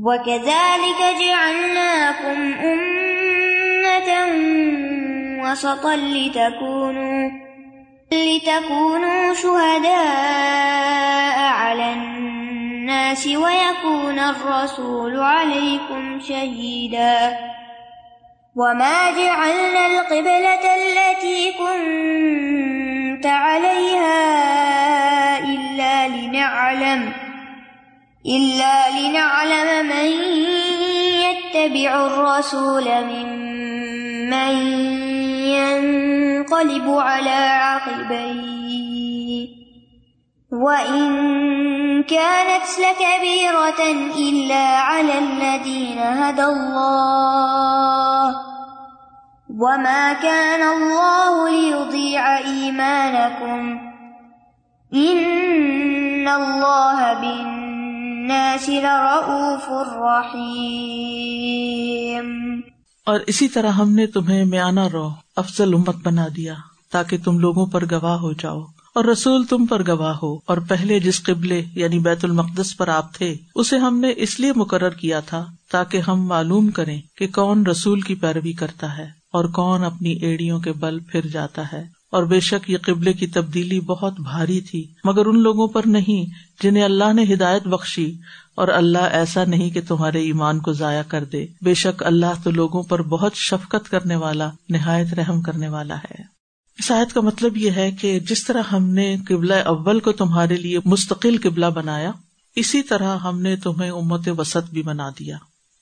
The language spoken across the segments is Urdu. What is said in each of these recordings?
وَكَذَلِكَ جَعَلْنَاكُمْ أُمَّةً وَسَطًا لِتَكُونُوا لِتَكُونُوا شُهَدَاءَ عَلَى النَّاسِ وَيَكُونَ الرَّسُولُ عَلَيْكُمْ شَهِيدًا. وَمَا جَعَلْنَا الْقِبْلَةَ الَّتِي كُنْتَ عَلَيْهَا إِلَّا لِنَعْلَمَ إلا لنعلم من يتبع الرسول ممن ينقلب على عقبيه وإن كانت لكبيرة إلا على الذين هدى الله وما كان الله ليضيع إيمانكم إن الله بالنسبة اور اسی طرح ہم نے تمہیں میانا رو افضل امت بنا دیا تاکہ تم لوگوں پر گواہ ہو جاؤ۔ اور رسول تم پر گواہ ہو۔ اور پہلے جس قبلے یعنی بیت المقدس پر آپ تھے، اسے ہم نے اس لیے مقرر کیا تھا تاکہ ہم معلوم کریں کہ کون رسول کی پیروی کرتا ہے اور کون اپنی ایڑیوں کے بل پھر جاتا ہے۔ اور بے شک یہ قبلے کی تبدیلی بہت بھاری تھی، مگر ان لوگوں پر نہیں جنہیں اللہ نے ہدایت بخشی، اور اللہ ایسا نہیں کہ تمہارے ایمان کو ضائع کر دے۔ بے شک اللہ تو لوگوں پر بہت شفقت کرنے والا، نہایت رحم کرنے والا ہے۔ آیت کا مطلب یہ ہے کہ جس طرح ہم نے قبلہ اول کو تمہارے لیے مستقل قبلہ بنایا، اسی طرح ہم نے تمہیں امت وسط بھی بنا دیا۔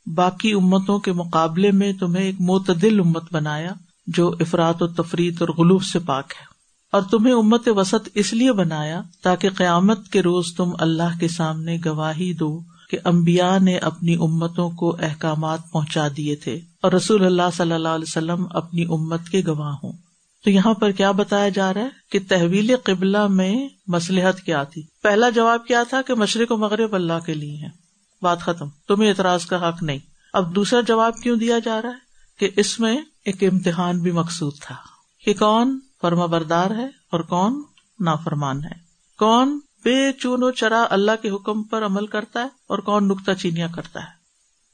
باقی امتوں کے مقابلے میں تمہیں ایک معتدل امت بنایا۔ جو افراد و تفریح اور غلوف سے پاک ہے۔ اور تمہیں امت وسط اس لیے بنایا تاکہ قیامت کے روز تم اللہ کے سامنے گواہی دو کہ امبیا نے اپنی امتوں کو احکامات پہنچا دیے تھے اور رسول اللہ صلی اللہ علیہ وسلم اپنی امت کے گواہ ہوں۔ تو یہاں پر کیا بتایا جا رہا ہے کہ تحویل قبلہ میں مسلحت کیا تھی؟ پہلا جواب کیا تھا کہ مشرق و مغرب اللہ کے لیے ہے بات ختم۔ تمہیں اعتراض کا حق نہیں۔ اب دوسرا جواب کیوں دیا جا رہا ہے؟ کہ اس میں ایک امتحان بھی مقصود تھا کہ کون فرما بردار ہے اور کون نافرمان ہے۔ کون بے چون و چرا اللہ کے حکم پر عمل کرتا ہے اور کون نکتا چینیاں کرتا ہے۔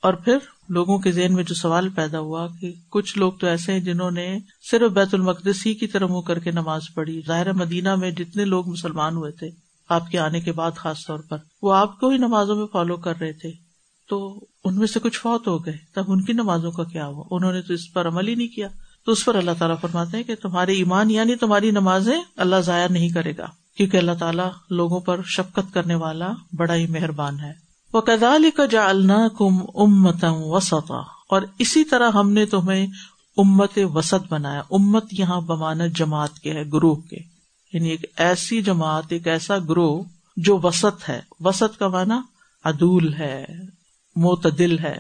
اور پھر لوگوں کے ذہن میں جو سوال پیدا ہوا کہ کچھ لوگ تو ایسے ہیں جنہوں نے صرف بیت المقدس ہی کی طرح منہ کر کے نماز پڑھی۔ ظاہر مدینہ میں جتنے لوگ مسلمان ہوئے تھے، آپ کے آنے کے بعد خاص طور پر، وہ آپ کو ہی نمازوں میں فالو کر رہے تھے۔ تو ان میں سے کچھ فوت ہو گئے۔ تب ان کی نمازوں کا کیا ہوا؟ انہوں نے تو اس پر عمل ہی نہیں کیا۔ تو اس پر اللہ تعالیٰ فرماتے ہیں کہ تمہارے ایمان یعنی تمہاری نمازیں اللہ ضائع نہیں کرے گا، کیونکہ اللہ تعالیٰ لوگوں پر شفقت کرنے والا بڑا ہی مہربان ہے۔ وہ کدال کا جا النا کم امتم وسطا۔ اور اسی طرح ہم نے تمہیں امت وسط بنایا۔ امت یہاں بمانا جماعت کے ہے، گروہ کے۔ یعنی ایک ایسی جماعت، ایک ایسا گروہ جو وسط ہے۔ وسط کا مانا عدول ہے۔ معتدل ہے۔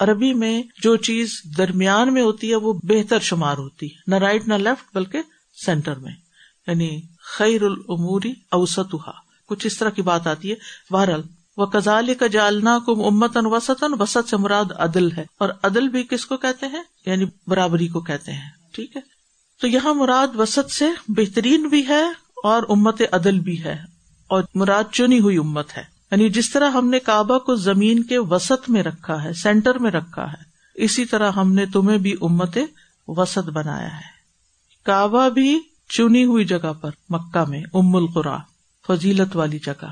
عربی میں جو چیز درمیان میں ہوتی ہے، وہ بہتر شمار ہوتی ہے۔ نہ رائٹ نہ لیفٹ بلکہ سینٹر میں۔ یعنی خیر العموری اوسط کچھ اس طرح کی بات آتی ہے۔ بہرحال وہ کزال کا جالنا کم امتن وسطن وسط سے مراد عدل ہے۔ اور عدل بھی کس کو کہتے ہیں؟ یعنی برابری کو کہتے ہیں۔ ٹھیک ہے؟ تو یہاں مراد وسط سے بہترین بھی ہے اور امت عدل بھی ہے۔ اور مراد چنی ہوئی امت ہے۔ یعنی جس طرح ہم نے کعبہ کو زمین کے وسط میں رکھا ہے، سینٹر میں رکھا ہے، اسی طرح ہم نے تمہیں بھی امت وسط بنایا ہے۔ کعبہ بھی چنی ہوئی جگہ پر، مکہ میں، ام القرا، فضیلت والی جگہ۔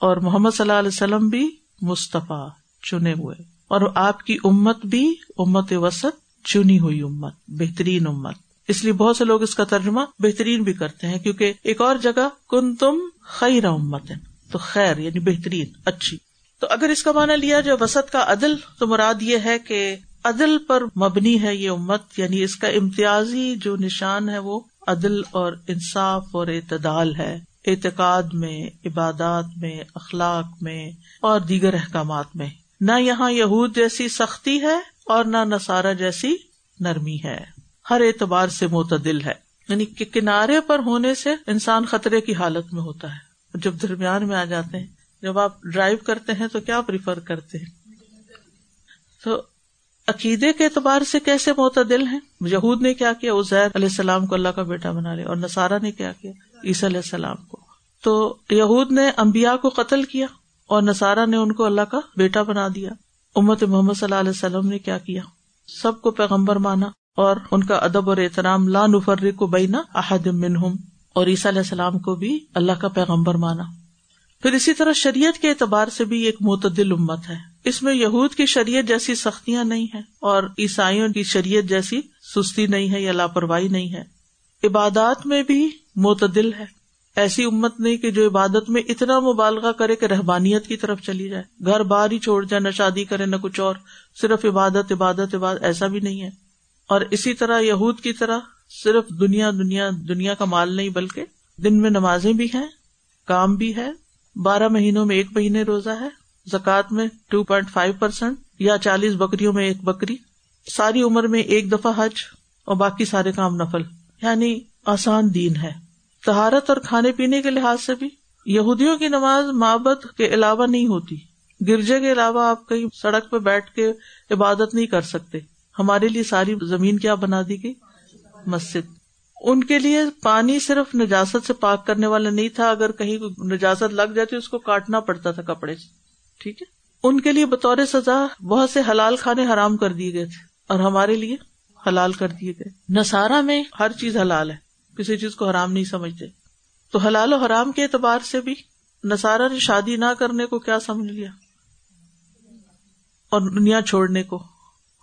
اور محمد صلی اللہ علیہ وسلم بھی مصطفیٰ چنے ہوئے۔ اور آپ کی امت بھی امت وسط چنی ہوئی امت، بہترین امت۔ اس لیے بہت سے لوگ اس کا ترجمہ بہترین بھی کرتے ہیں، کیونکہ ایک اور جگہ کن تم خیر امت تو خیر یعنی بہترین، اچھی۔ تو اگر اس کا مانا لیا جائے وسط کا عدل، تو مراد یہ ہے کہ عدل پر مبنی ہے یہ امت یعنی اس کا امتیازی جو نشان ہے وہ عدل اور انصاف اور اعتدال ہے۔ اعتقاد میں، عبادات میں، اخلاق میں اور دیگر احکامات میں۔ نہ یہاں یہود جیسی سختی ہے اور نہ نسارا جیسی نرمی ہے۔ ہر اعتبار سے معتدل ہے یعنی کہ کنارے پر ہونے سے انسان خطرے کی حالت میں ہوتا ہے۔ جب درمیان میں آ جاتے ہیں، جب آپ ڈرائیو کرتے ہیں تو کیا پریفر کرتے ہیں؟ تو عقیدے کے اعتبار سے کیسے معتدل ہیں؟ یہود نے کیا کیا؟ ازیر علیہ السلام کو اللہ کا بیٹا بنا لیا اور نسارا نے کیا کیا؟ عیسی علیہ السلام کو۔ تو یہود نے امبیا کو قتل کیا اور نسارا نے ان کو اللہ کا بیٹا بنا دیا۔ امت محمد صلی اللہ علیہ وسلم نے کیا کیا؟ سب کو پیغمبر مانا اور ان کا ادب اور احترام لا نفر کو بینا احد منہم۔ اور عیسیٰ علیہ السلام کو بھی اللہ کا پیغمبر مانا۔ پھر اسی طرح شریعت کے اعتبار سے بھی ایک معتدل امت ہے۔ اس میں یہود کی شریعت جیسی سختیاں نہیں ہے اور عیسائیوں کی شریعت جیسی سستی نہیں ہے یا لاپرواہی نہیں ہے۔ عبادات میں بھی معتدل ہے۔ ایسی امت نہیں کہ جو عبادت میں اتنا مبالغہ کرے کہ رحبانیت کی طرف چلی جائے۔ گھر باہر ہی چھوڑ جائے، نہ شادی کرے، نہ کچھ اور، صرف عبادت عبادت عبادت، ایسا بھی نہیں ہے۔ اور اسی طرح یہود کی طرح صرف دنیا دنیا دنیا کا مال نہیں، بلکہ دن میں نمازیں بھی ہیں، کام بھی ہے، بارہ مہینوں میں ایک مہینے روزہ ہے، زکوٰۃ میں ٹو پوائنٹ فائیو پرسینٹ یا چالیس بکریوں میں ایک بکری، ساری عمر میں ایک دفعہ حج اور باقی سارے کام نفل یعنی آسان دین ہے۔ تہارت اور کھانے پینے کے لحاظ سے بھی یہودیوں کی نماز محبت کے علاوہ نہیں ہوتی۔ گرجے کے علاوہ آپ کہیں سڑک پہ بیٹھ کے عبادت نہیں کر سکتے۔ ہمارے لیے ساری زمین کیا بنا دی گئی؟ مسجد۔ ان کے لیے پانی صرف نجاست سے پاک کرنے والا نہیں تھا اگر کہیں نجاست لگ جاتی اس کو کاٹنا پڑتا تھا کپڑے سے۔ ٹھیک ہے؟ ان کے لیے بطور سزا بہت سے حلال کھانے حرام کر دیے گئے تھے اور ہمارے لیے حلال کر دیے گئے۔ نسارا میں ہر چیز حلال ہے کسی چیز کو حرام نہیں سمجھتے۔ تو حلال و حرام کے اعتبار سے بھی نسارا نے شادی نہ کرنے کو کیا سمجھ لیا؟ اور دنیا چھوڑنے کو۔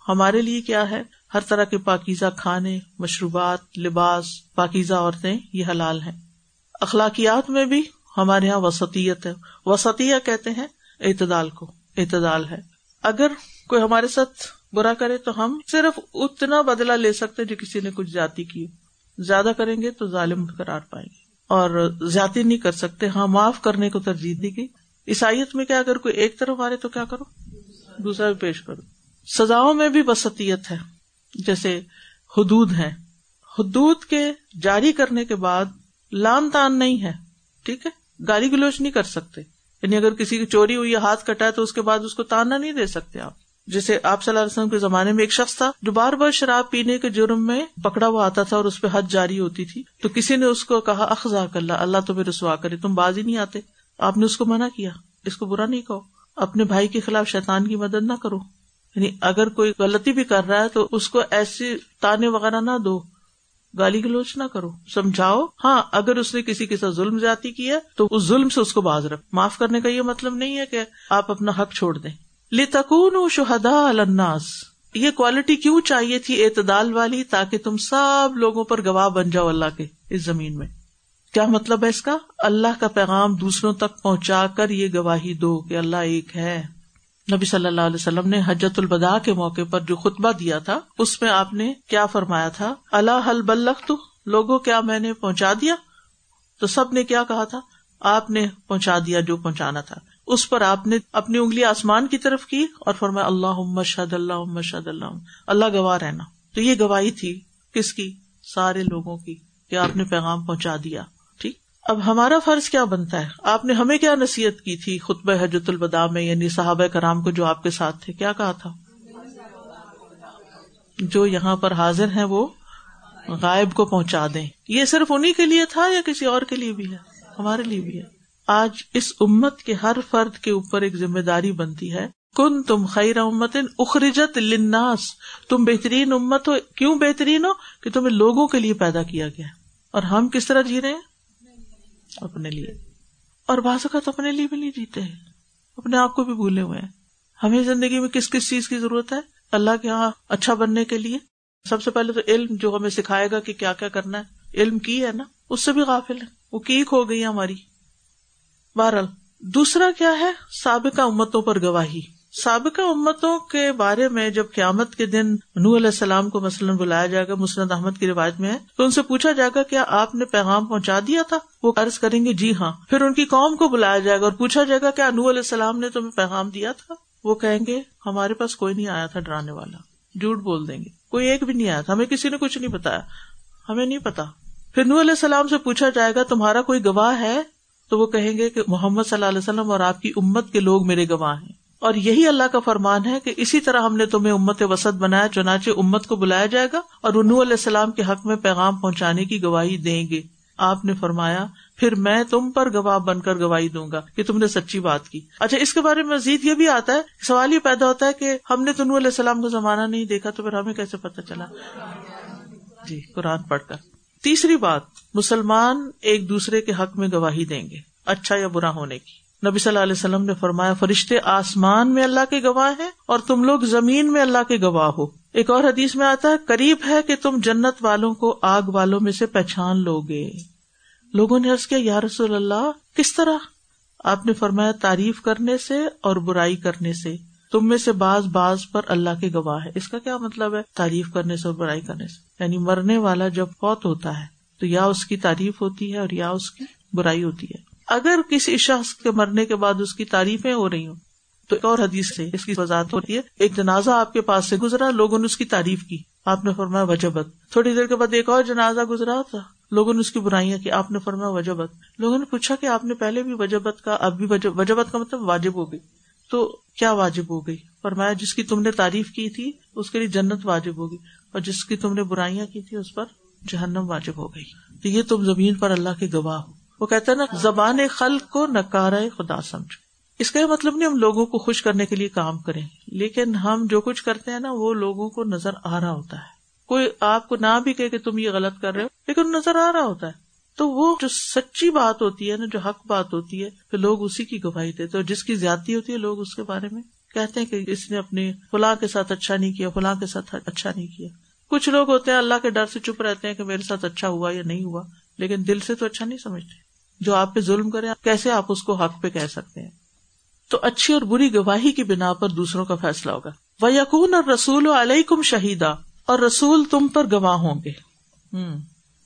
ہمارے لیے کیا ہے؟ ہر طرح کے پاکیزہ کھانے، مشروبات، لباس، پاکیزہ عورتیں یہ حلال ہیں۔ اخلاقیات میں بھی ہمارے یہاں وسطیت ہے۔ وسطیہ کہتے ہیں اعتدال کو۔ اعتدال ہے۔ اگر کوئی ہمارے ساتھ برا کرے تو ہم صرف اتنا بدلا لے سکتے جو کسی نے کچھ جاتی کی زیادہ کریں گے تو ظالم قرار پائیں گے۔ اور زیادتی نہیں کر سکتے۔ ہاں معاف کرنے کو ترجیح دی گئی۔ عیسائیت میں کیا اگر کوئی ایک طرف آ رہے تو کیا کرو؟ دوسرا بھی پیش کرو۔ سزاؤں میں بھی وسطیت ہے۔ جیسے حدود ہے حدود کے جاری کرنے کے بعد لان تان نہیں ہے۔ ٹھیک ہے؟ گالی گلوچ نہیں کر سکتے۔ یعنی اگر کسی کی چوری ہوئی یا ہاتھ کٹا ہے تو اس کے بعد اس کو تانا نہیں دے سکتے آپ۔ جیسے آپ صلی اللہ علیہ وسلم کے زمانے میں ایک شخص تھا، جو بار بار شراب پینے کے جرم میں پکڑا ہوا آتا تھا اور اس پہ حد جاری ہوتی تھی۔ تو کسی نے اس کو کہا اخذا کر اللہ اللہ تمہیں رسوا کرے، تم باز ہی نہیں آتے۔ آپ نے اس کو منع کیا۔ اس کو برا نہیں کہو۔ اپنے بھائی کے خلاف شیطان کی مدد نہ کرو۔ یعنی اگر کوئی غلطی بھی کر رہا ہے تو اس کو ایسی تانے وغیرہ نہ دو۔ گالی گلوچ نہ کرو۔ سمجھاؤ؟ ہاں اگر اس نے کسی کے ساتھ ظلم زیادتی کیا تو اس ظلم سے اس کو باز رکھ۔ معاف کرنے کا یہ مطلب نہیں ہے کہ آپ اپنا حق چھوڑ دیں۔ لتکون شہدا الناس۔ یہ کوالٹی کیوں چاہیے تھی اعتدال والی تاکہ تم سب لوگوں پر گواہ بن جاؤ اللہ کے اس زمین میں؟ کیا مطلب ہے اس کا؟ اللہ کا پیغام دوسروں تک پہنچا کر یہ گواہی دو کہ اللہ ایک ہے۔ نبی صلی اللہ علیہ وسلم نے حجت البدا کے موقع پر جو خطبہ دیا تھا، اس میں آپ نے کیا فرمایا تھا؟ اللہ حل بلخ تو لوگوں، کیا میں نے پہنچا دیا؟ تو سب نے کیا کہا تھا؟ آپ نے پہنچا دیا جو پہنچانا تھا۔ اس پر آپ نے اپنی انگلی آسمان کی طرف کی اور فرمایا اللہ مشد اللہ مشد اللہ اللہ گواہ رہنا۔ تو یہ گواہی تھی کس کی؟ سارے لوگوں کی کہ آپ نے پیغام پہنچا دیا۔ اب ہمارا فرض کیا بنتا ہے؟ آپ نے ہمیں کیا نصیحت کی تھی خطب حجت البدا میں یعنی صحابہ کرام کو جو آپ کے ساتھ تھے؟ کیا کہا تھا؟ جو یہاں پر حاضر ہیں وہ غائب کو پہنچا دیں۔ یہ صرف انہیں کے لیے تھا یا کسی اور کے لیے بھی ہے؟ ہمارے لیے بھی ہے۔ آج اس امت کے ہر فرد کے اوپر ایک ذمہ داری بنتی ہے۔ کن تم خیر امت اخرجت لناس تم بہترین امت ہو۔ کیوں بہترین ہو؟ کہ تمہیں لوگوں کے لیے پیدا کیا گیا اور ہم کس طرح جی رہے ہیں؟ اپنے لیے۔ اور بعض اوقات اپنے لیے بھی نہیں جیتے ہیں۔ اپنے آپ کو بھی بھولے ہوئے ہیں۔ ہمیں زندگی میں کس کس چیز کی ضرورت ہے؟ اللہ کے یہاں اچھا بننے کے لیے۔ سب سے پہلے تو علم جو ہمیں سکھائے گا کہ کیا کیا کرنا ہے۔ علم کی ہے نا؟ اس سے بھی غافل ہے وہ کی ہو گئی ہماری۔ بہرحال، دوسرا کیا ہے؟ سابقہ امتوں پر گواہی۔ سابقہ امتوں کے بارے میں جب قیامت کے دن نو علیہ السلام کو مثلاً بلایا جائے گا مسلم احمد کی روایت میں ہے، تو ان سے پوچھا جائے گا کیا آپ نے پیغام پہنچا دیا تھا؟ وہ قرض کریں گے جی ہاں۔ پھر ان کی قوم کو بلایا جائے گا اور پوچھا جائے گا، کیا نو علیہ السلام نے تمہیں پیغام دیا تھا؟ وہ کہیں گے، ہمارے پاس کوئی نہیں آیا تھا ڈرانے والا۔ جھوٹ بول دیں گے۔ کوئی ایک بھی نہیں آیا تھا۔ ہمیں کسی نے کچھ نہیں بتایا۔ ہمیں نہیں پتا۔ پھر نو علیہ السلام سے پوچھا جائے گا، تمہارا کوئی گواہ ہے؟ تو وہ کہیں گے کہ محمد صلی اللہ علیہ وسلم اور آپ کی امت کے لوگ میرے گواہ ہیں۔ اور یہی اللہ کا فرمان ہے کہ اسی طرح ہم نے تمہیں امت وسط بنایا، چنانچہ امت کو بلایا جائے گا اور انو علیہ السلام کے حق میں پیغام پہنچانے کی گواہی دیں گے۔ آپ نے فرمایا، پھر میں تم پر گواہ بن کر گواہی دوں گا کہ تم نے سچی بات کی۔ اچھا اس کے بارے میں مزید یہ بھی آتا ہے، سوال یہ پیدا ہوتا ہے کہ ہم نے تنوع علیہ السلام کو زمانہ نہیں دیکھا تو پھر ہمیں کیسے پتا چلا؟ جی قرآن پڑھ کر۔ تیسری بات، مسلمان ایک دوسرے کے حق میں گواہی دیں گے اچھا یا برا ہونے کی۔ نبی صلی اللہ علیہ وسلم نے فرمایا، فرشتے آسمان میں اللہ کے گواہ ہیں اور تم لوگ زمین میں اللہ کے گواہ ہو۔ ایک اور حدیث میں آتا ہے، قریب ہے کہ تم جنت والوں کو آگ والوں میں سے پہچان لو گے۔ لوگوں نے کیا، یا رسول اللہ، کس طرح؟ آپ نے فرمایا، تعریف کرنے سے اور برائی کرنے سے۔ تم میں سے باز باز پر اللہ کے گواہ ہے۔ اس کا کیا مطلب ہے؟ تعریف کرنے سے اور برائی کرنے سے۔ یعنی مرنے والا جب فوت ہوتا ہے، تو یا اس کی تعریف ہوتی ہے اور یا اس کی برائی ہوتی ہے۔ اگر کسی شخص کے مرنے کے بعد اس کی تعریفیں ہو رہی ہوں، تو ایک اور حدیث سے اس کی وضاحت ہوتی ہے۔ ایک جنازہ آپ کے پاس سے گزرا، لوگوں نے اس کی تعریف کی۔ آپ نے فرمایا، وجبت۔ تھوڑی دیر کے بعد ایک اور جنازہ گزرا تھا۔ لوگوں نے اس کی برائیاں کی۔ آپ نے فرمایا، وجبت۔ لوگوں نے پوچھا کہ آپ نے پہلے بھی وجبت کا، اب بھی وجبت کا مطلب واجب ہو گئی۔ تو کیا واجب ہو گئی؟ فرمایا، جس کی تم نے تعریف کی تھی، اس کے لیے جنت واجب ہوگی اور جس کی تم نے برائیاں کی تھی، اس پر جہنم واجب ہو گئی۔ تو یہ تم زمین پر اللہ کے گواہ ہو۔ وہ کہتے ہیں نا، زبان خلق کو نکارا خدا سمجھ اس کا یہ مطلب نہیں ہم لوگوں کو خوش کرنے کے لیے کام کریں، لیکن ہم جو کچھ کرتے ہیں نا، وہ لوگوں کو نظر آ رہا ہوتا ہے۔ کوئی آپ کو نہ بھی کہ تم یہ غلط کر رہے ہو، لیکن نظر آ رہا ہوتا ہے۔ تو وہ جو سچی بات ہوتی ہے نا، جو حق بات ہوتی ہے، پھر لوگ اسی کی گواہی دیتے اور جس کی زیادتی ہوتی ہے، لوگ اس کے بارے میں کہتے ہیں کہ اس نے اپنے فلاں کے ساتھ اچھا نہیں کیا، فلاں کے ساتھ اچھا نہیں کیا۔ کچھ لوگ ہوتے ہیں اللہ کے ڈر سے چپ رہتے ہیں کہ میرے ساتھ اچھا ہوا یا نہیں ہوا۔ لیکن دل سے تو اچھا نہیں سمجھتے۔ جو آپ پہ ظلم کرے کیسے آپ اس کو حق پہ کہہ سکتے ہیں؟ تو اچھی اور بری گواہی کی بنا پر دوسروں کا فیصلہ ہوگا۔ وہ یقون اور رسول علیہ کم شہیدا اور رسول تم پر گواہ ہوں گے۔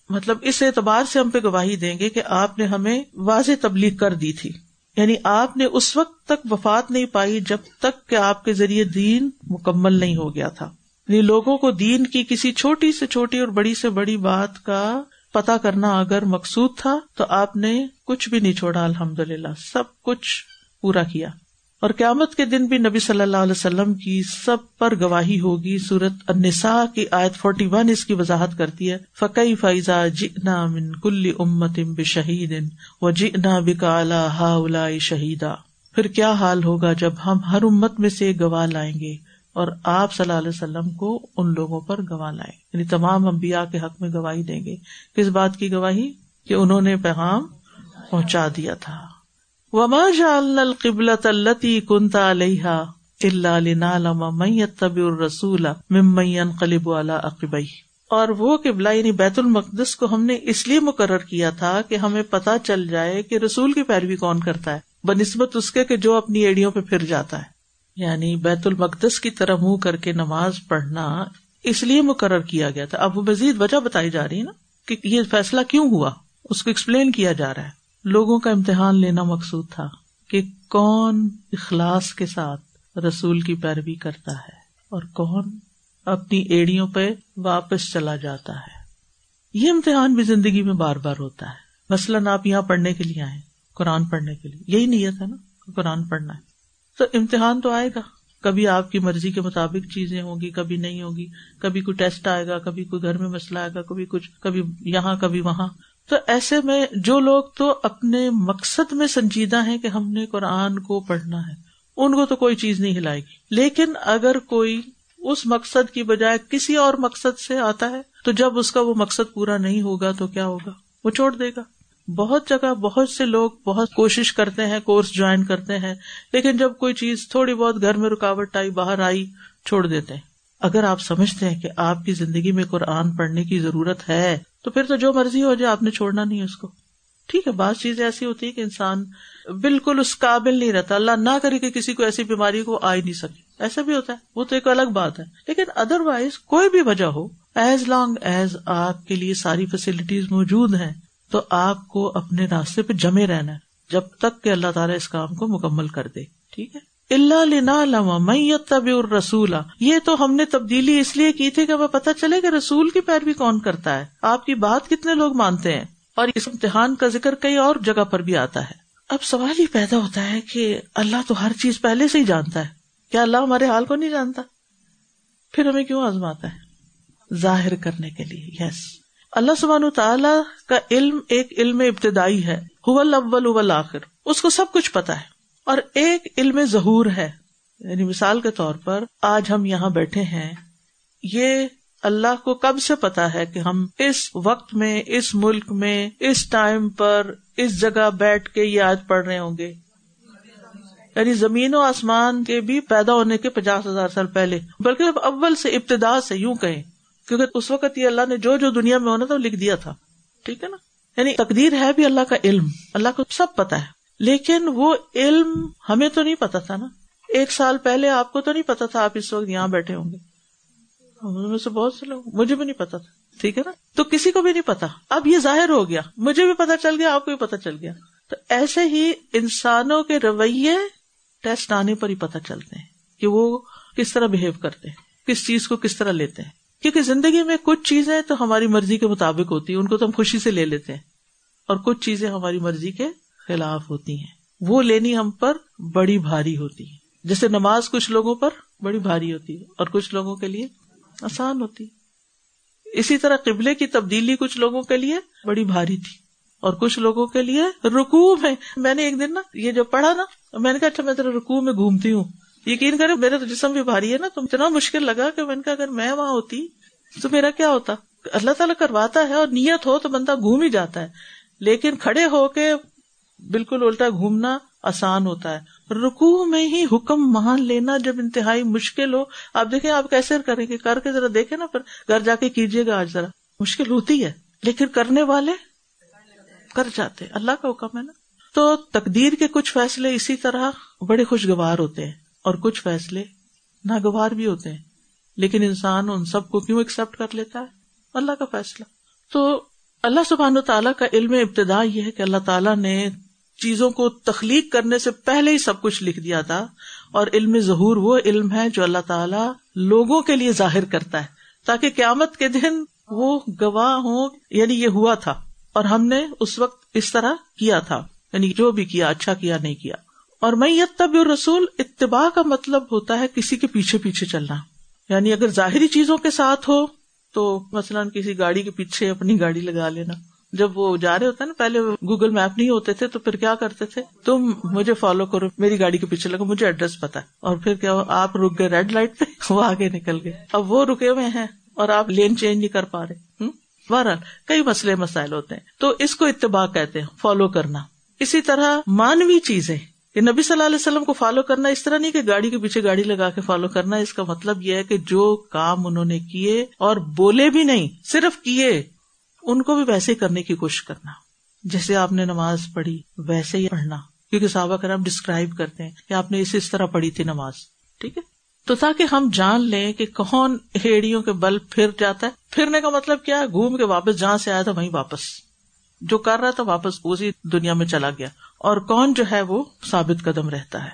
مطلب اس اعتبار سے ہم پہ گواہی دیں گے کہ آپ نے ہمیں واضح تبلیغ کر دی تھی۔ یعنی آپ نے اس وقت تک وفات نہیں پائی جب تک کہ آپ کے ذریعے دین مکمل نہیں ہو گیا تھا۔ یعنی لوگوں کو دین کی کسی چھوٹی سے چھوٹی اور بڑی سے بڑی بات کا پتا کرنا اگر مقصود تھا تو آپ نے کچھ بھی نہیں چھوڑا الحمد للہ سب کچھ پورا کیا۔ اور قیامت کے دن بھی نبی صلی اللہ علیہ وسلم کی سب پر گواہی ہوگی، سورت النساء کی آیت فورٹی ون اس کی وضاحت کرتی ہے۔ فقی فائزہ جنا من کل امت ام بشہید و جنا بکالا ہا شہیدا پھر کیا حال ہوگا جب ہم ہر امت میں سے گواہ لائیں گے؟ اور آپ صلی اللہ علیہ وسلم کو ان لوگوں پر گواہ لائیں۔ یعنی تمام امبیا کے حق میں گواہی دیں گے۔ کس بات کی گواہی؟ کہ انہوں نے پیغام پہنچا دیا تھا۔ وما القبل التی کنتا علیہ الرسول ممن قلب عقبئی اور وہ قبلہ یعنی بیت المقدس کو ہم نے اس لیے مقرر کیا تھا کہ ہمیں پتا چل جائے کہ رسول کی پیروی کون کرتا ہے۔ بہ نسبت اس کے جو اپنی ایڑیوں پہ پھر جاتا ہے۔ یعنی بیت المقدس کی طرح منہ کر کے نماز پڑھنا اس لیے مقرر کیا گیا تھا۔ اب وہ مزید وجہ بتائی جا رہی ہے نا کہ یہ فیصلہ کیوں ہوا؟ اس کو ایکسپلین کیا جا رہا ہے۔ لوگوں کا امتحان لینا مقصود تھا کہ کون اخلاص کے ساتھ رسول کی پیروی کرتا ہے اور کون اپنی ایڑیوں پہ واپس چلا جاتا ہے۔ یہ امتحان بھی زندگی میں بار بار ہوتا ہے۔ مثلاً آپ یہاں پڑھنے کے لیے آئے قرآن پڑھنے کے لیے۔ یہی نیت ہے نا قرآن پڑھنا ہے۔ تو امتحان تو آئے گا۔ کبھی آپ کی مرضی کے مطابق چیزیں ہوں گی، کبھی نہیں ہوگی کبھی کوئی ٹیسٹ آئے گا، کبھی کوئی گھر میں مسئلہ آئے گا، کبھی کچھ، کبھی یہاں، کبھی وہاں۔ تو ایسے میں جو لوگ تو اپنے مقصد میں سنجیدہ ہیں کہ ہم نے قرآن کو پڑھنا ہے، ان کو تو کوئی چیز نہیں ہلائے گی۔ لیکن اگر کوئی اس مقصد کی بجائے کسی اور مقصد سے آتا ہے، تو جب اس کا وہ مقصد پورا نہیں ہوگا تو کیا ہوگا؟ وہ چھوڑ دے گا۔ بہت جگہ بہت سے لوگ بہت کوشش کرتے ہیں کورس جوائن کرتے ہیں، لیکن جب کوئی چیز تھوڑی بہت گھر میں رکاوٹ آئی، باہر آئی، چھوڑ دیتے ہیں۔ اگر آپ سمجھتے ہیں کہ آپ کی زندگی میں قرآن پڑھنے کی ضرورت ہے، تو پھر تو جو مرضی ہو جائے، آپ نے چھوڑنا نہیں اس کو۔ ٹھیک ہے، بعض چیزیں ایسی ہوتی ہے کہ انسان بالکل اس قابل نہیں رہتا۔ اللہ نہ کرے کہ کسی کو ایسی بیماری کو آ ہی نہیں سکے۔ ایسا بھی ہوتا ہے، وہ تو ایک الگ بات ہے۔ لیکن ادر وائز کوئی بھی وجہ ہو ایز لانگ ایز آپ کے لیے ساری فیسلٹیز موجود ہیں تو آپ کو اپنے راستے پہ جمے رہنا ہے، جب تک کہ اللہ تعالیٰ اس کام کو مکمل کر دے، ٹھیک ہے؟ اللہ لنا میت طب رسولہ یہ تو ہم نے تبدیلی اس لیے کی تھی کہ ہمیں پتہ چلے کہ رسول کی پیروی کون کرتا ہے۔ آپ کی بات کتنے لوگ مانتے ہیں؟ اور اس امتحان کا ذکر کئی اور جگہ پر بھی آتا ہے۔ اب سوال ہی پیدا ہوتا ہے کہ اللہ تو ہر چیز پہلے سے ہی جانتا ہے۔ کیا اللہ ہمارے حال کو نہیں جانتا؟ پھر ہمیں کیوں آزماتا ہے؟ ظاہر کرنے کے لیے یس اللہ سبحان تعالیٰ کا علم ایک علم ابتدائی ہے۔ اول آخر اس کو سب کچھ پتا ہے۔ اور ایک علم ظہور ہے۔ یعنی مثال کے طور پر آج ہم یہاں بیٹھے ہیں۔ یہ اللہ کو کب سے پتا ہے کہ ہم اس وقت میں، اس ملک میں، اس ٹائم پر، اس جگہ بیٹھ کے یہ آج پڑھ رہے ہوں گے؟ یعنی زمین و آسمان کے بھی پیدا ہونے کے پچاس ہزار سال پہلے۔ بلکہ اب اول سے ابتدا سے یوں کہیں۔ کیونکہ اس وقت یہ اللہ نے جو جو دنیا میں ہونا تھا وہ لکھ دیا تھا۔ ٹھیک ہے نا؟ یعنی تقدیر ہے بھی اللہ کا علم۔ اللہ کو سب پتا ہے۔ لیکن وہ علم ہمیں تو نہیں پتا تھا نا۔ ایک سال پہلے آپ کو تو نہیں پتا تھا آپ اس وقت یہاں بیٹھے ہوں گے۔ میں سے بہت سے لوگ مجھے بھی نہیں پتا تھا۔ ٹھیک ہے نا؟ تو کسی کو بھی نہیں پتا اب یہ ظاہر ہو گیا۔ مجھے بھی پتا چل گیا، آپ کو بھی پتا چل گیا۔ تو ایسے ہی انسانوں کے رویے ٹیسٹ آنے پر ہی پتا چلتے ہیں کہ وہ کس طرح بہیو کرتے ہیں، کس چیز کو کس طرح لیتے ہیں۔ کیونکہ زندگی میں کچھ چیزیں تو ہماری مرضی کے مطابق ہوتی ہیں، ان کو تو ہم خوشی سے لے لیتے ہیں۔ اور کچھ چیزیں ہماری مرضی کے خلاف ہوتی ہیں۔ وہ لینی ہم پر بڑی بھاری ہوتی ہے جیسے نماز کچھ لوگوں پر بڑی بھاری ہوتی ہے اور کچھ لوگوں کے لیے آسان ہوتی اسی طرح قبلے کی تبدیلی کچھ لوگوں کے لیے بڑی بھاری تھی۔ اور کچھ لوگوں کے لیے رکو میں میں نے ایک دن نا یہ جو پڑھا نا، میں نے کہا اچھا میں تیرے رکو میں گھومتی ہوں۔ یقین کرے میرے تو جسم بھی بھاری ہے نا، تو اتنا مشکل لگا کہ میں نے کہا اگر میں وہاں ہوتی تو میرا کیا ہوتا؟ اللہ تعالیٰ کرواتا ہے اور نیت ہو تو بندہ گھوم ہی جاتا ہے، لیکن کھڑے ہو کے بالکل الٹا گھومنا آسان ہوتا ہے۔ رکو میں ہی حکم مان لینا جب انتہائی مشکل ہو۔ آپ دیکھیں، آپ کیسے کریں گے؟ کر کے ذرا دیکھے نا پھر گھر جا کے کیجیے گا آج ذرا۔ مشکل ہوتی ہے، لیکن کرنے والے کر جاتے اللہ کا حکم ہے نا۔ تو تقدیر کے کچھ فیصلے اسی طرح بڑے خوشگوار ہوتے ہیں۔ اور کچھ فیصلے ناگوار بھی ہوتے ہیں۔ لیکن انسان ان سب کو کیوں ایکسپٹ کر لیتا ہے؟ اللہ کا فیصلہ۔ تو اللہ سبحان و تعالیٰ کا علم ابتدا یہ ہے کہ اللہ تعالیٰ نے چیزوں کو تخلیق کرنے سے پہلے ہی سب کچھ لکھ دیا تھا۔ اور علم ظہور وہ علم ہے جو اللہ تعالیٰ لوگوں کے لیے ظاہر کرتا ہے۔ تاکہ قیامت کے دن وہ گواہ ہوں یعنی یہ ہوا تھا۔ اور ہم نے اس وقت اس طرح کیا تھا۔ یعنی جو بھی کیا اچھا کیا، نہیں کیا۔ اور میں تب رسول اتباع کا مطلب ہوتا ہے کسی کے پیچھے پیچھے چلنا۔ یعنی اگر ظاہری چیزوں کے ساتھ ہو، تو مثلاً کسی گاڑی کے پیچھے اپنی گاڑی لگا لینا۔ جب وہ جا رہے ہوتے ہیں نا، پہلے گوگل میپ نہیں ہوتے تھے، تو پھر کیا کرتے تھے؟ تم مجھے فالو کرو، میری گاڑی کے پیچھے لگو، مجھے ایڈریس پتا اور پھر کیا آپ رک گئے ریڈ لائٹ پہ، وہ آگے نکل گئے۔ اب وہ رکے ہوئے ہیں اور آپ لین چینج نہیں کر پا رہے۔ بہرحال، کئی مسئلے مسائل ہوتے ہیں۔ تو اس کو اتباع کہتے ہیں فالو کرنا۔ اسی طرح مانوی چیزیں۔ کہ نبی صلی اللہ علیہ وسلم کو فالو کرنا اس طرح نہیں کہ گاڑی کے پیچھے گاڑی لگا کے فالو کرنا اس کا مطلب یہ ہے کہ جو کام انہوں نے کیے اور بولے بھی نہیں، صرف کیے، ان کو بھی ویسے کرنے کی کوشش کرنا۔ جیسے آپ نے نماز پڑھی، ویسے ہی پڑھنا۔ کیونکہ صحابہ کرام ڈسکرائب کرتے ہیں کہ آپ نے اس اس طرح پڑھی تھی نماز۔ ٹھیک ہے؟ تو تاکہ ہم جان لیں کہ کون ہیڑیوں کے بل پھر جاتا ہے۔ پھرنے کا مطلب کیا گھوم کے واپس جہاں سے آیا تھا وہیں واپس۔ جو کر رہا تھا واپس اسی دنیا میں چلا گیا۔ اور کون جو ہے وہ ثابت قدم رہتا ہے۔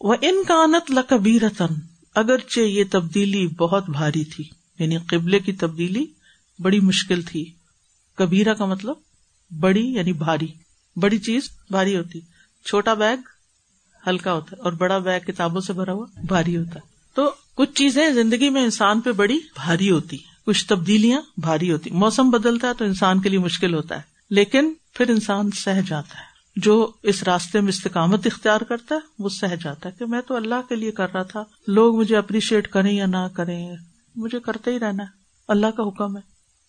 وہ ان کانت لکبی رتن اگرچہ یہ تبدیلی بہت بھاری تھی یعنی قبلے کی تبدیلی بڑی مشکل تھی۔ کبیرا کا مطلب بڑی یعنی بھاری۔ بڑی چیز بھاری ہوتی۔ چھوٹا بیگ ہلکا ہوتا ہے اور بڑا بیگ کتابوں سے بھرا ہوا بھاری ہوتا ہے۔ تو کچھ چیزیں زندگی میں انسان پہ بڑی بھاری ہوتی۔ کچھ تبدیلیاں بھاری ہوتی۔ موسم بدلتا ہے تو انسان کے لیے مشکل ہوتا ہے، لیکن پھر انسان سہ جاتا ہے۔ جو اس راستے میں استقامت اختیار کرتا ہے، وہ سہ جاتا ہے کہ میں تو اللہ کے لیے کر رہا تھا۔ لوگ مجھے اپریشیٹ کریں یا نہ کریں، مجھے کرتے ہی رہنا ہے۔ اللہ کا حکم ہے۔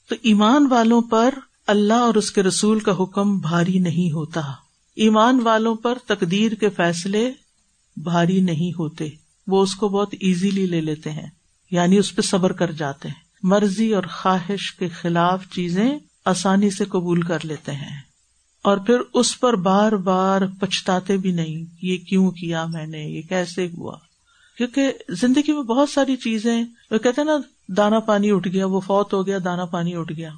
تو ایمان والوں پر اللہ اور اس کے رسول کا حکم بھاری نہیں ہوتا۔ ایمان والوں پر تقدیر کے فیصلے بھاری نہیں ہوتے۔ وہ اس کو بہت ایزیلی لے لیتے ہیں یعنی اس پہ صبر کر جاتے ہیں۔ مرضی اور خواہش کے خلاف چیزیں آسانی سے قبول کر لیتے ہیں۔ اور پھر اس پر بار بار پچھتاتے بھی نہیں، یہ کیوں کیا میں نے، یہ کیسے ہوا؟ کیونکہ زندگی میں بہت ساری چیزیں، وہ کہتے نا دانا پانی اٹھ گیا، وہ فوت ہو گیا دانا پانی اٹھ گیا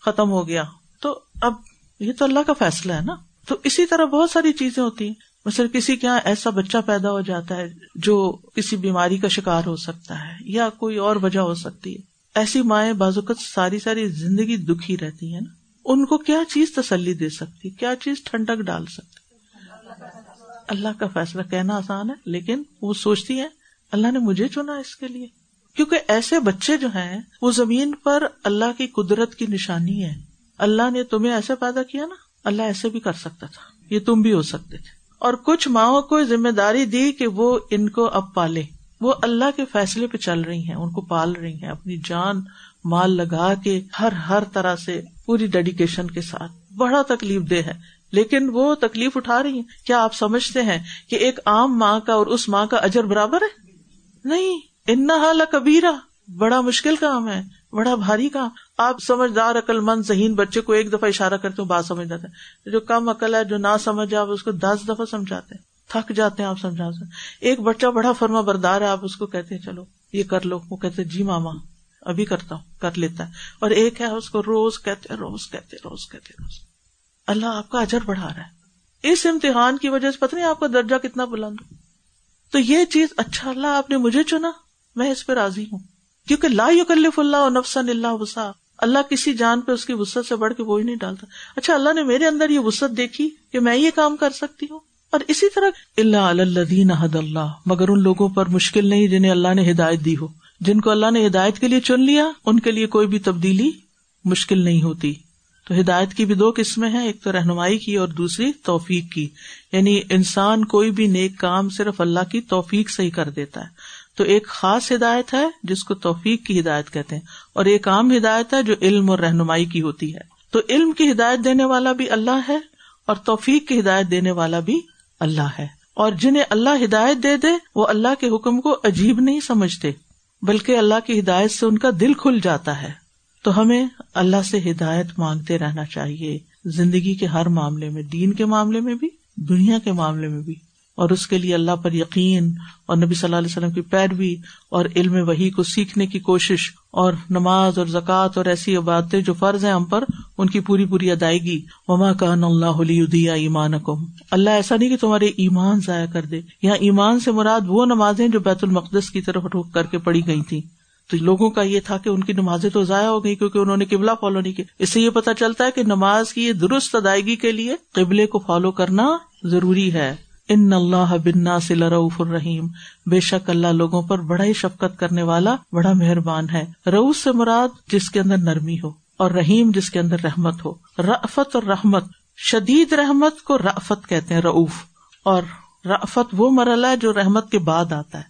ختم ہو گیا۔ تو اب یہ تو اللہ کا فیصلہ ہے نا۔ تو اسی طرح بہت ساری چیزیں ہوتی ہیں۔ مثلا کسی کے یہاں ایسا بچہ پیدا ہو جاتا ہے جو کسی بیماری کا شکار ہو سکتا ہے یا کوئی اور وجہ ہو سکتی ہے۔ ایسی مائیں بازوقت ساری ساری زندگی دکھی رہتی ہے نا۔ ان کو کیا چیز تسلی دے سکتی؟ کیا چیز ٹھنڈک ڈال سکتی؟ اللہ کا فیصلہ کہنا آسان ہے، لیکن وہ سوچتی ہے، اللہ نے مجھے چنا اس کے لیے۔ کیونکہ ایسے بچے جو ہیں، وہ زمین پر اللہ کی قدرت کی نشانی ہے۔ اللہ نے تمہیں ایسے پیدا کیا نا، اللہ ایسے بھی کر سکتا تھا۔ یہ تم بھی ہو سکتے تھے۔ اور کچھ ماؤں کو ذمہ داری دی کہ وہ ان کو اب پالے۔ وہ اللہ کے فیصلے پہ چل رہی ہیں، ان کو پال رہی ہیں، اپنی جان مال لگا کے ہر ہر طرح سے پوری ڈیڈیکیشن کے ساتھ۔ بڑا تکلیف دہ ہے۔ لیکن وہ تکلیف اٹھا رہی ہیں۔ کیا آپ سمجھتے ہیں کہ ایک عام ماں کا اور اس ماں کا اجر برابر ہے؟ نہیں۔ ان حال کبیرا بڑا مشکل کام ہے۔ بڑا بھاری کام۔ آپ سمجھدار عقل مند ذہین بچے کو ایک دفعہ اشارہ کرتے ہو بات سمجھ جاتے ہیں۔ جو کم عقل ہے، جو نہ سمجھ آپ اس کو دس دفعہ سمجھاتے ہیں۔ تھک جاتے ہیں، آپ سمجھاتے ایک بچہ بڑا فرما بردار ہے، آپ اس کو کہتے ہیں، چلو یہ کر لو۔ وہ کہتے جی ماما۔ ابھی کرتا ہوں، کر لیتا ہے۔ اور ایک ہے اس کو روز کہتے روز کہتے روز کہتے روز۔ اللہ آپ کا اجر بڑھا رہا ہے۔ اس امتحان کی وجہ سے پتہ نہیں آپ کا درجہ کتنا بلند تو یہ چیز اچھا اللہ آپ نے مجھے چنا، میں اس پہ راضی ہوں۔ کیونکہ لا یکلف اللہ نفسن اللہ وسا اللہ کسی جان پہ اس کی وسط سے بڑھ کے وہی نہیں ڈالتا۔ اچھا اللہ نے میرے اندر یہ وسط دیکھی کہ میں یہ کام کر سکتی ہوں۔ اور اسی طرح اللہ الدین حد اللہ، مگر ان لوگوں پر مشکل نہیں جنہیں اللہ نے ہدایت دی ہو۔ جن کو اللہ نے ہدایت کے لیے چن لیا، ان کے لیے کوئی بھی تبدیلی مشکل نہیں ہوتی۔ تو ہدایت کی بھی دو قسمیں ہیں، ایک تو رہنمائی کی اور دوسری توفیق کی۔ یعنی انسان کوئی بھی نیک کام صرف اللہ کی توفیق سے ہی کر دیتا ہے۔ تو ایک خاص ہدایت ہے، جس کو توفیق کی ہدایت کہتے ہیں۔ اور ایک عام ہدایت ہے جو علم اور رہنمائی کی ہوتی ہے۔ تو علم کی ہدایت دینے والا بھی اللہ ہے اور توفیق کی ہدایت دینے والا بھی اللہ ہے۔ اور جنہیں اللہ ہدایت دے دے، وہ اللہ کے حکم کو عجیب نہیں سمجھتے۔ بلکہ اللہ کی ہدایت سے ان کا دل کھل جاتا ہے۔ تو ہمیں اللہ سے ہدایت مانگتے رہنا چاہیے۔ زندگی کے ہر معاملے میں، دین کے معاملے میں بھی، دنیا کے معاملے میں بھی۔ اور اس کے لیے اللہ پر یقین اور نبی صلی اللہ علیہ وسلم کی پیروی اور علم وہی کو سیکھنے کی کوشش اور نماز اور زکوٰۃ اور ایسی باتیں جو فرض ہیں ہم پر، ان کی پوری پوری ادائیگی۔ وما کان اللہ علیہ ایمان کم اللہ ایسا نہیں کہ تمہارے ایمان ضائع کر دے۔ یہاں ایمان سے مراد وہ نمازیں جو بیت المقدس کی طرف روک کر کے پڑھی گئی تھی تو لوگوں کا یہ تھا کہ ان کی نمازیں تو ضائع ہو گئی کیونکہ انہوں نے قبلہ فالو نہیں کیا۔ اس سے یہ پتا چلتا ہے کہ نماز کی درست ادائیگی کے لیے قبلے کو فالو کرنا ضروری ہے۔ ان اللہ بننا سے لروف الرحیم۔ بے شک اللہ لوگوں پر بڑا ہی شفقت کرنے والا، بڑا مہربان ہے۔ روف سے مراد جس کے اندر نرمی ہو اور رحیم جس کے اندر رحمت ہو۔ رفت اور رحمت شدید رحمت کو رفت کہتے ہیں روف اور رفت وہ مرحلہ ہے جو رحمت کے بعد آتا ہے۔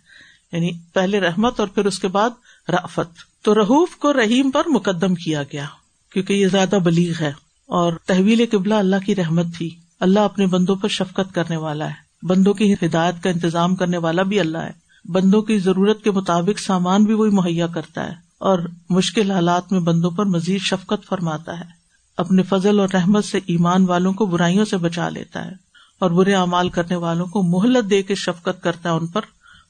یعنی پہلے رحمت اور پھر اس کے بعد رافت تو رحوف کو رحیم پر مقدم کیا گیا، کیونکہ یہ زیادہ بلیغ ہے۔ اور تحویل قبلہ اللہ کی رحمت تھی۔ اللہ اپنے بندوں پر شفقت کرنے والا ہے۔ بندوں کی ہدایت کا انتظام کرنے والا بھی اللہ ہے۔ بندوں کی ضرورت کے مطابق سامان بھی وہی مہیا کرتا ہے اور مشکل حالات میں بندوں پر مزید شفقت فرماتا ہے۔ اپنے فضل اور رحمت سے ایمان والوں کو برائیوں سے بچا لیتا ہے اور برے اعمال کرنے والوں کو مہلت دے کے شفقت کرتا ہے ان پر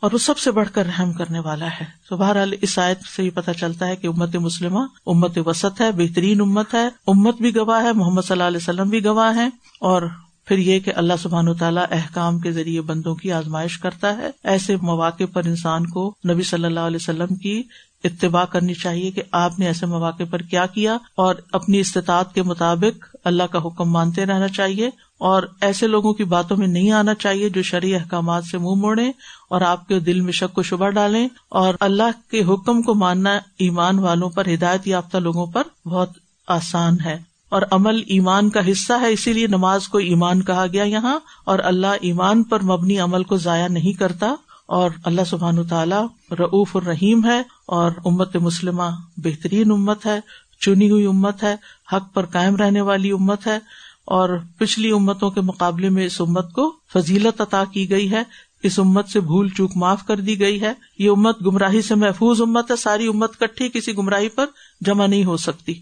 اور وہ سب سے بڑھ کر رحم کرنے والا ہے۔ تو بہرحال اس آیت سے یہ پتا چلتا ہے کہ امت مسلمہ، امت وسط ہے، بہترین امت ہے۔ امت بھی گواہ ہے، محمد صلی اللہ علیہ وسلم بھی گواہ ہے اور پھر یہ کہ اللہ سبحان و تعالیٰ احکام کے ذریعے بندوں کی آزمائش کرتا ہے۔ ایسے مواقع پر انسان کو نبی صلی اللہ علیہ وسلم کی اتباع کرنی چاہیے کہ آپ نے ایسے مواقع پر کیا کیا اور اپنی استطاعت کے مطابق اللہ کا حکم مانتے رہنا چاہیے اور ایسے لوگوں کی باتوں میں نہیں آنا چاہیے جو شرعی احکامات سے منہ موڑے اور آپ کے دل میں شک و شبہ ڈالیں اور اللہ کے حکم کو ماننا ایمان والوں پر ہدایت یافتہ لوگوں پر بہت آسان ہے۔ اور عمل ایمان کا حصہ ہے، اسی لیے نماز کو ایمان کہا گیا یہاں، اور اللہ ایمان پر مبنی عمل کو ضائع نہیں کرتا، اور اللہ سبحان تعالیٰ رعوف الرحیم ہے، اور امت مسلمہ بہترین امت ہے، چنی ہوئی امت ہے، حق پر قائم رہنے والی امت ہے، اور پچھلی امتوں کے مقابلے میں اس امت کو فضیلت عطا کی گئی ہے، اس امت سے بھول چوک معاف کر دی گئی ہے۔ یہ امت گمراہی سے محفوظ امت ہے، ساری امت کٹھی کسی گمراہی پر جمع نہیں ہو سکتی۔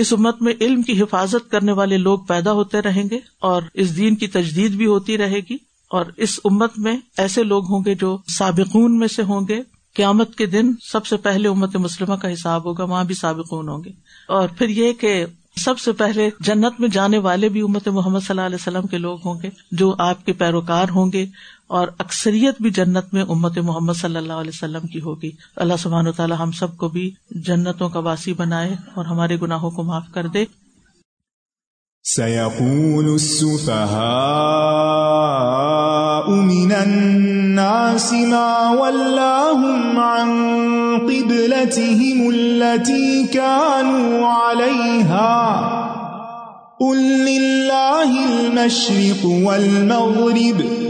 اس امت میں علم کی حفاظت کرنے والے لوگ پیدا ہوتے رہیں گے اور اس دین کی تجدید بھی ہوتی رہے گی اور اس امت میں ایسے لوگ ہوں گے جو سابقون میں سے ہوں گے۔ قیامت کے دن سب سے پہلے امت مسلمہ کا حساب ہوگا، وہاں بھی سابقون ہوں گے۔ اور پھر یہ کہ سب سے پہلے جنت میں جانے والے بھی امت محمد صلی اللہ علیہ وسلم کے لوگ ہوں گے جو آپ کے پیروکار ہوں گے۔ اور اکثریت بھی جنت میں امت محمد صلی اللہ علیہ وسلم کی ہوگی۔ اللہ سبحان و تعالیٰ ہم سب کو بھی جنتوں کا واسی بنائے اور ہمارے گناہوں کو معاف کر دے۔ من الناس ما ولاهم عن قبلتهم التي كانوا عليها قل لله المشرق والمغرب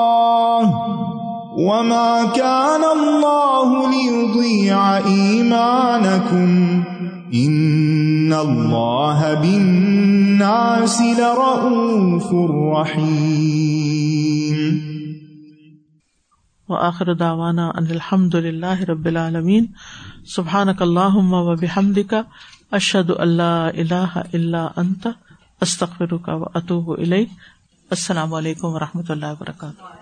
وما كان الله ليضيع إيمانكم إن الله بالناس لرؤوف رحيم وآخر دعوانا أن الحمد لله رب العالمين. سبحانك اللهم وبحمدك أشهد أن لا إله إلا أنت، أستغفرك وأتوب إليك. السلام علیکم و رحمۃ اللہ وبرکاتہ